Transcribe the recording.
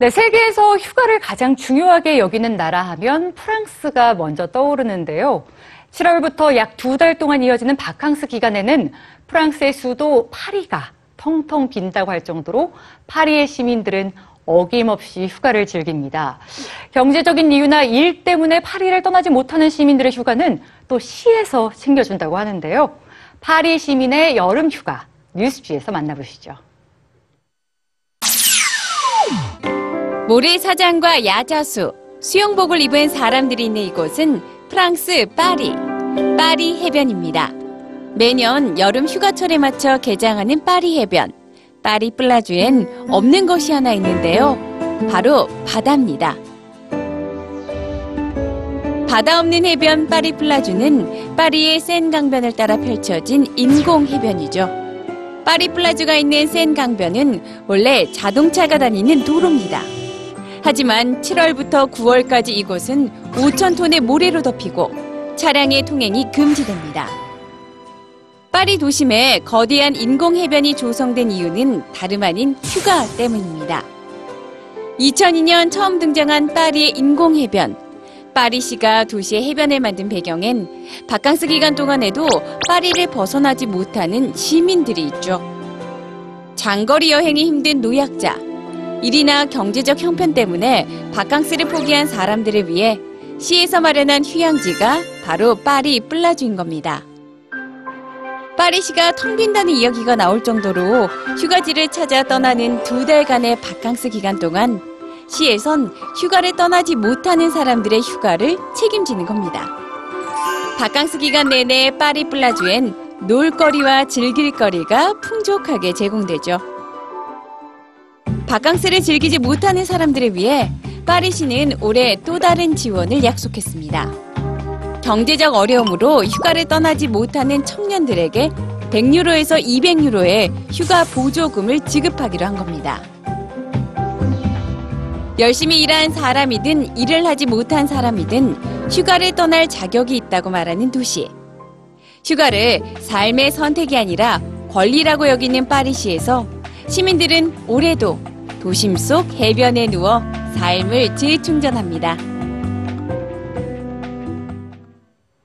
네, 세계에서 휴가를 가장 중요하게 여기는 나라 하면 프랑스가 먼저 떠오르는데요. 7월부터 약 두 달 동안 이어지는 바캉스 기간에는 프랑스의 수도 파리가 텅텅 빈다고 할 정도로 파리의 시민들은 어김없이 휴가를 즐깁니다. 경제적인 이유나 일 때문에 파리를 떠나지 못하는 시민들의 휴가는 또 시에서 챙겨준다고 하는데요. 파리 시민의 여름 휴가 뉴스G에서 만나보시죠. 모래사장과 야자수, 수영복을 입은 사람들이 있는 이곳은 프랑스 파리, 파리 해변입니다. 매년 여름 휴가철에 맞춰 개장하는 파리 해변, 파리 플라주엔 없는 것이 하나 있는데요. 바로 바다입니다. 바다 없는 해변 파리 플라주는 파리의 센 강변을 따라 펼쳐진 인공 해변이죠. 파리 플라주가 있는 센 강변은 원래 자동차가 다니는 도로입니다. 하지만 7월부터 9월까지 이곳은 5천 톤의 모래로 덮이고 차량의 통행이 금지됩니다. 파리 도심에 거대한 인공 해변이 조성된 이유는 다름 아닌 휴가 때문입니다. 2002년 처음 등장한 파리의 인공 해변. 파리시가 도시의 해변을 만든 배경엔 바캉스 기간 동안에도 파리를 벗어나지 못하는 시민들이 있죠. 장거리 여행이 힘든 노약자, 일이나 경제적 형편 때문에 바캉스를 포기한 사람들을 위해 시에서 마련한 휴양지가 바로 파리 플라주인 겁니다. 파리시가 텅 빈다는 이야기가 나올 정도로 휴가지를 찾아 떠나는 두 달간의 바캉스 기간 동안 시에선 휴가를 떠나지 못하는 사람들의 휴가를 책임지는 겁니다. 바캉스 기간 내내 파리 플라주엔 놀거리와 즐길 거리가 풍족하게 제공되죠. 바캉스를 즐기지 못하는 사람들을 위해 파리시는 올해 또 다른 지원을 약속했습니다. 경제적 어려움으로 휴가를 떠나지 못하는 청년들에게 100유로에서 200유로의 휴가 보조금을 지급하기로 한 겁니다. 열심히 일한 사람이든 일을 하지 못한 사람이든 휴가를 떠날 자격이 있다고 말하는 도시. 휴가를 삶의 선택이 아니라 권리라고 여기는 파리시에서 시민들은 올해도 도심 속 해변에 누워 삶을 재충전합니다.